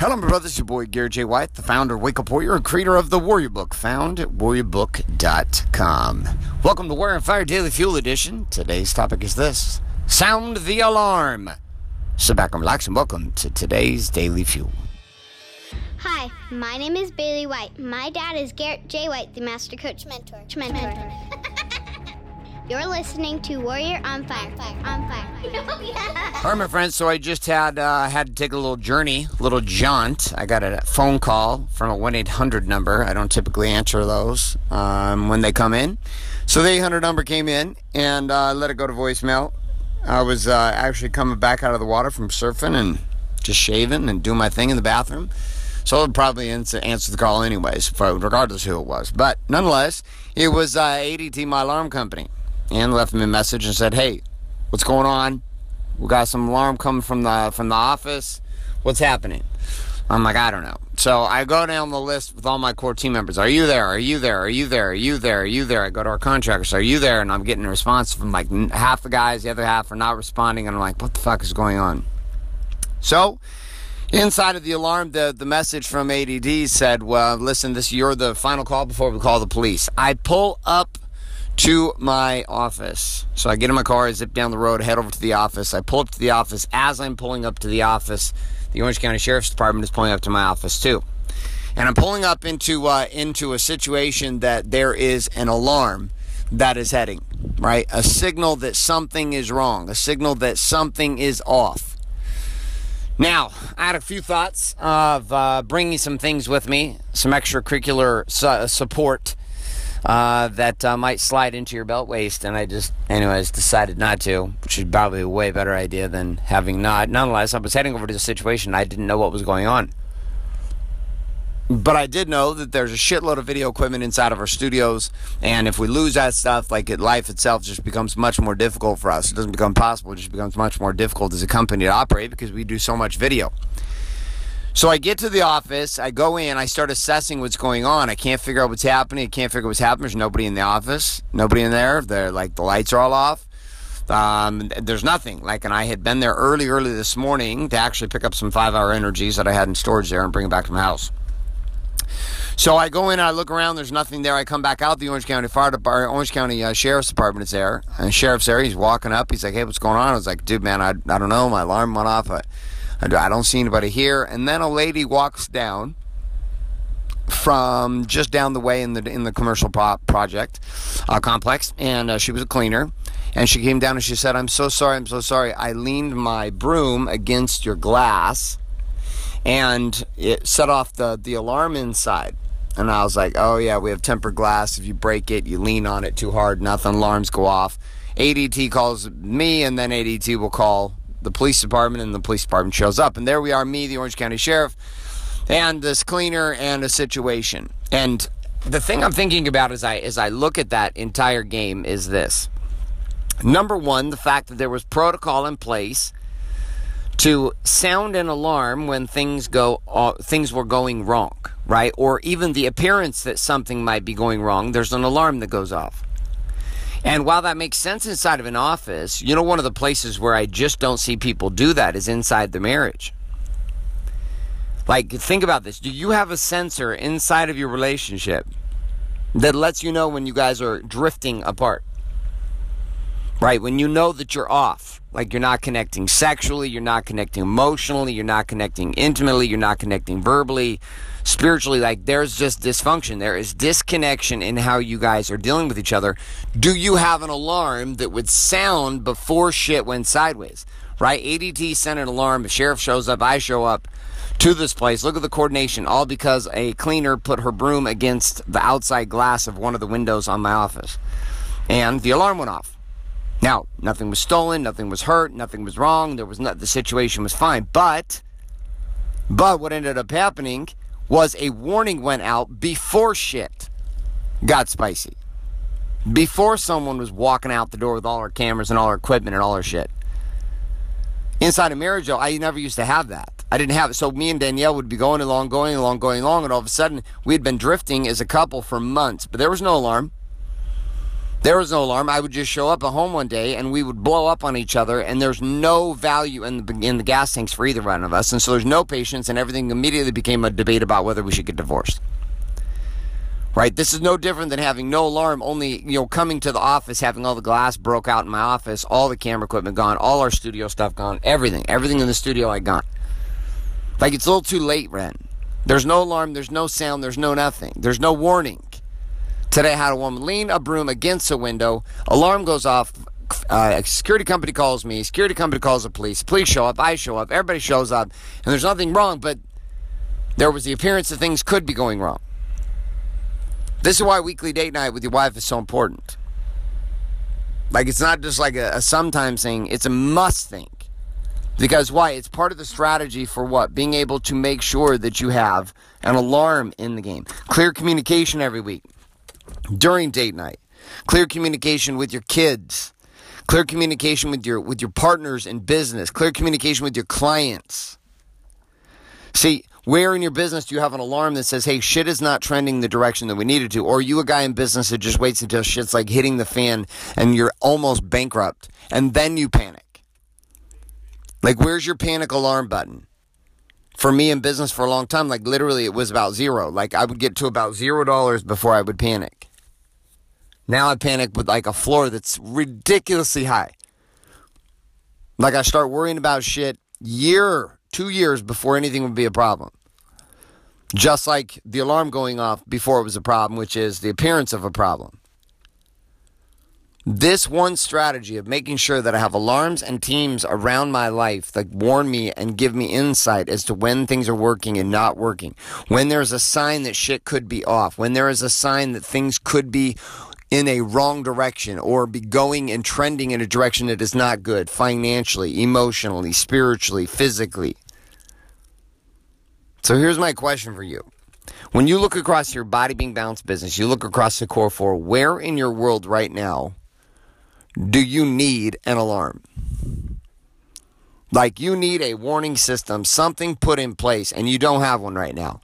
Hello, my brothers. Your boy, Garrett J. White, the founder of Wake Up Warrior and creator of the Warrior Book, found at warriorbook.com. Welcome to Warrior on Fire Daily Fuel Edition. Today's topic is this Sound the Alarm. Sit back and relax and welcome to today's Daily Fuel. Hi, my name is Bailey White. My dad is Garrett J. White, the Master Coach Mentor. Mentor. You're listening to Warrior on Fire. fire. On Fire. All right, my friends. So I just had uh, had to take a little journey, a little jaunt. I got a phone call from a one eight hundred number. I don't typically answer those um, when they come in. So the eight hundred number came in, and uh, let it go to voicemail. I was uh, actually coming back out of the water from surfing and just shaving and doing my thing in the bathroom. So I would probably answer, answer the call anyways, regardless who it was. But nonetheless, it was uh, ADT, my alarm company and left me a message and said, "Hey, what's going on? We got some alarm coming from the from the office. What's happening?" I'm like, I don't know. So I go down the list with all my core team members. Are you there? Are you there? Are you there? Are you there? Are you there? I go to our contractors. Are you there? And I'm getting a response from like half the guys. The other half are not responding. And I'm like, what the fuck is going on? So inside of the alarm, the, the message from ADT said, well, listen, this you're the final call before we call the police. I pull up to my office. So I get in my car, I zip down the road, head over to the office. I pull up to the office. As I'm pulling up to the office, the Orange County Sheriff's Department is pulling up to my office too. And I'm pulling up into uh, into a situation that there is an alarm that is heading, right? A signal that something is wrong, a signal that something is off. Now, I had a few thoughts of uh, bringing some things with me, some extracurricular su- support uh, that uh, might slide into your belt waist. And I just, anyways, decided not to, which is probably a way better idea than having not. Nonetheless, I was heading over to the situation. I didn't know what was going on. But I did know that there's a shitload of video equipment inside of our studios, and if we lose that stuff, like it, life itself just becomes much more difficult for us. It doesn't become possible; it just becomes much more difficult as a company to operate because we do so much video. So I get to the office, I go in, I start assessing what's going on. I can't figure out what's happening. I can't figure out what's happening. There's nobody in the office, nobody in there. They're like the lights are all off. Um, there's nothing. Like, and I had been there early, early this morning to actually pick up some five hour energies that I had in storage there and bring it back to my house. So I go in, I look around, there's nothing there. I come back out, the Orange County Fire Department, Orange County uh, Sheriff's Department is there. And Sheriff's there, he's walking up, he's like, hey, what's going on? I was like, dude, man, I, I don't know, my alarm went off. I, I don't see anybody here. And then a lady walks down from just down the way in the in the commercial pro- project uh, complex, and uh, she was a cleaner. And she came down and she said, "I'm so sorry. I'm so sorry. I leaned my broom against your glass, and it set off the the alarm inside." And I was like, "Oh yeah, we have tempered glass. If you break it, you lean on it too hard, nothing. Alarms go off." ADT calls me, and then ADT will call the police department, and the police department shows up. And there we are, me, the Orange County Sheriff, and this cleaner and a situation. And the thing I'm thinking about as I as I look at that entire game is this. Number one, the fact that there was protocol in place to sound an alarm when things go uh, things were going wrong, right? Or even the appearance that something might be going wrong, there's an alarm that goes off. And while that makes sense inside of an office, you know, one of the places where I just don't see people do that is inside the marriage. Like, think about this. Do you have a sensor inside of your relationship that lets you know when you guys are drifting apart? Right? When you know that you're off, like you're not connecting sexually, you're not connecting emotionally, you're not connecting intimately, you're not connecting verbally, spiritually, like there's just dysfunction. There is disconnection in how you guys are dealing with each other. Do you have an alarm that would sound before shit went sideways? Right? ADT sent an alarm. The sheriff shows up, I show up to this place. Look at the coordination, all because a cleaner put her broom against the outside glass of one of the windows on my office. And the alarm went off. Now, nothing was stolen, nothing was hurt, nothing was wrong. There was not the situation was fine. But but what ended up happening was a warning went out before shit got spicy. Before someone was walking out the door with all our cameras and all our equipment and all our shit. Inside of marriage, I never used to have that. I didn't have it. So me and Danielle would be going along, going along, going along, and all of a sudden we had been drifting as a couple for months, but there was no alarm. There was no alarm. I would just show up at home one day and we would blow up on each other, and there's no value in the, in the gas tanks for either one of us. And so there's no patience, and everything immediately became a debate about whether we should get divorced. Right? This is no different than having no alarm, only, you know, coming to the office, having all the glass broke out in my office, all the camera equipment gone, all our studio stuff gone, everything. Everything in the studio I gone. Like, it's a little too late, Ren. There's no alarm, there's no sound, there's no nothing, there's no warning. Today, I had a woman lean a broom against a window. Alarm goes off. Uh, security company calls me. Security company calls the police. Police show up. I show up. Everybody shows up. And there's nothing wrong, but there was the appearance that things could be going wrong. This is why weekly date night with your wife is so important. Like, it's not just like a, a sometimes thing, it's a must thing. Because why? It's part of the strategy for what? Being able to make sure that you have an alarm in the game. Clear communication every week during date night. Clear communication with your kids. Clear communication with your with your partners in business. Clear communication with your clients. See, where in your business do you have an alarm that says, hey, shit is not trending the direction that we needed to? Or are you a guy in business that just waits until shit's like hitting the fan and you're almost bankrupt and then you panic? Like, where's your panic alarm button? For me in business for a long time, like literally it was about zero. Like, I would get to about zero dollars before I would panic. Now I panic with like a floor that's ridiculously high. Like I start worrying about shit year, two years before anything would be a problem. Just like the alarm going off before it was a problem, which is the appearance of a problem. This one strategy of making sure that I have alarms and teams around my life that warn me and give me insight as to when things are working and not working, when there's a sign that shit could be off, when there is a sign that things could be in a wrong direction or be going and trending in a direction that is not good financially, emotionally, spiritually, physically. So here's my question for you. When you look across your body being balanced business, you look across the core four, where in your world right now do you need an alarm? Like you need a warning system, something put in place, and you don't have one right now.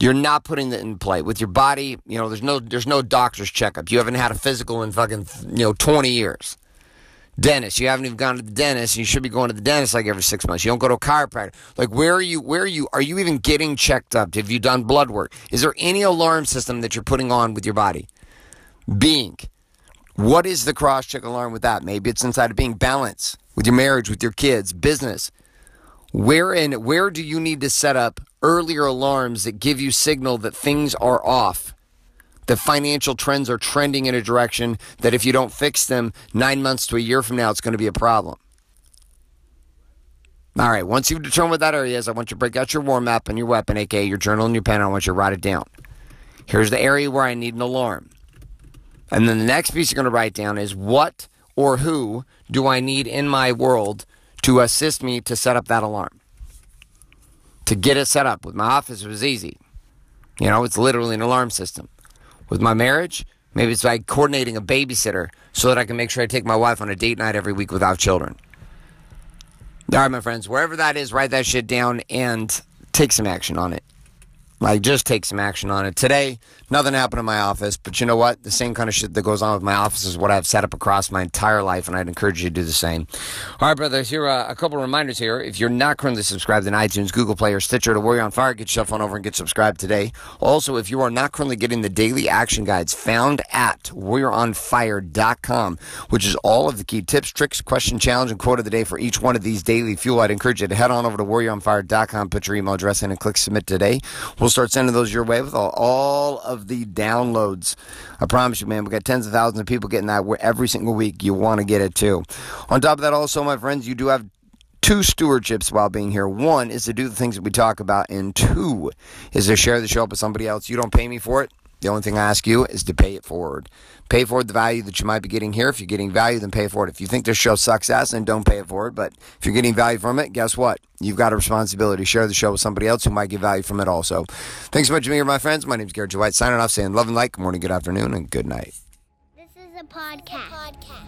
You're not putting it in play with your body. You know, there's no there's no doctor's checkup. You haven't had a physical in fucking you know 20 years. Dentist, you haven't even gone to the dentist. You should be going to the dentist like every six months. You don't go to a chiropractor. Like, where are you? Where are you? Are you even getting checked up? Have you done blood work? Is there any alarm system that you're putting on with your body? Being, what is the cross check alarm with that? Maybe it's inside of being balanced with your marriage, with your kids, business. Where in where do you need to set up earlier alarms that give you signal that things are off? The financial trends are trending in a direction that if you don't fix them nine months to a year from now, it's going to be a problem. All right, once you've determined what that area is, I want you to break out your war map and your weapon, aka your journal and your pen. I want you to write it down. Here's the area where I need an alarm. And then the next piece you're going to write down is what or who do I need in my world to assist me to set up that alarm. To get it set up with my office it was easy. You know, it's literally an alarm system. With my marriage, maybe it's like coordinating a babysitter so that I can make sure I take my wife on a date night every week without children. All right, my friends, wherever that is, write that shit down and take some action on it. Like, just take some action on it. Today, nothing happened in my office, but you know what? The same kind of shit that goes on with my office is what I've set up across my entire life, and I'd encourage you to do the same. All right, brothers, here are a couple reminders here. If you're not currently subscribed in iTunes, Google Play, or Stitcher to Warrior on Fire, get your phone over and get subscribed today. Also, if you are not currently getting the daily action guides found at warrioronfire.com, which is all of the key tips, tricks, question, challenge, and quote of the day for each one of these daily fuel, I'd encourage you to head on over to warrioronfire.com, put your email address in, and click submit today. We'll start sending those your way with all, all of the downloads. I promise you, man, we got tens of thousands of people getting that every single week. You want to get it too. On top of that, also, my friends, you do have two stewardships while being here. One is to do the things that we talk about, and two is to share the show up with somebody else. You don't pay me for it. The only thing I ask you is to pay it forward. Pay forward the value that you might be getting here. If you're getting value, then pay for it. If you think this show sucks ass, then don't pay it forward. But if you're getting value from it, guess what? You've got a responsibility share the show with somebody else who might get value from it also. Thanks so much for being here, my friends. My name is Garrett. White, signing off, saying love and light. Good morning, good afternoon, and good night. This is a podcast.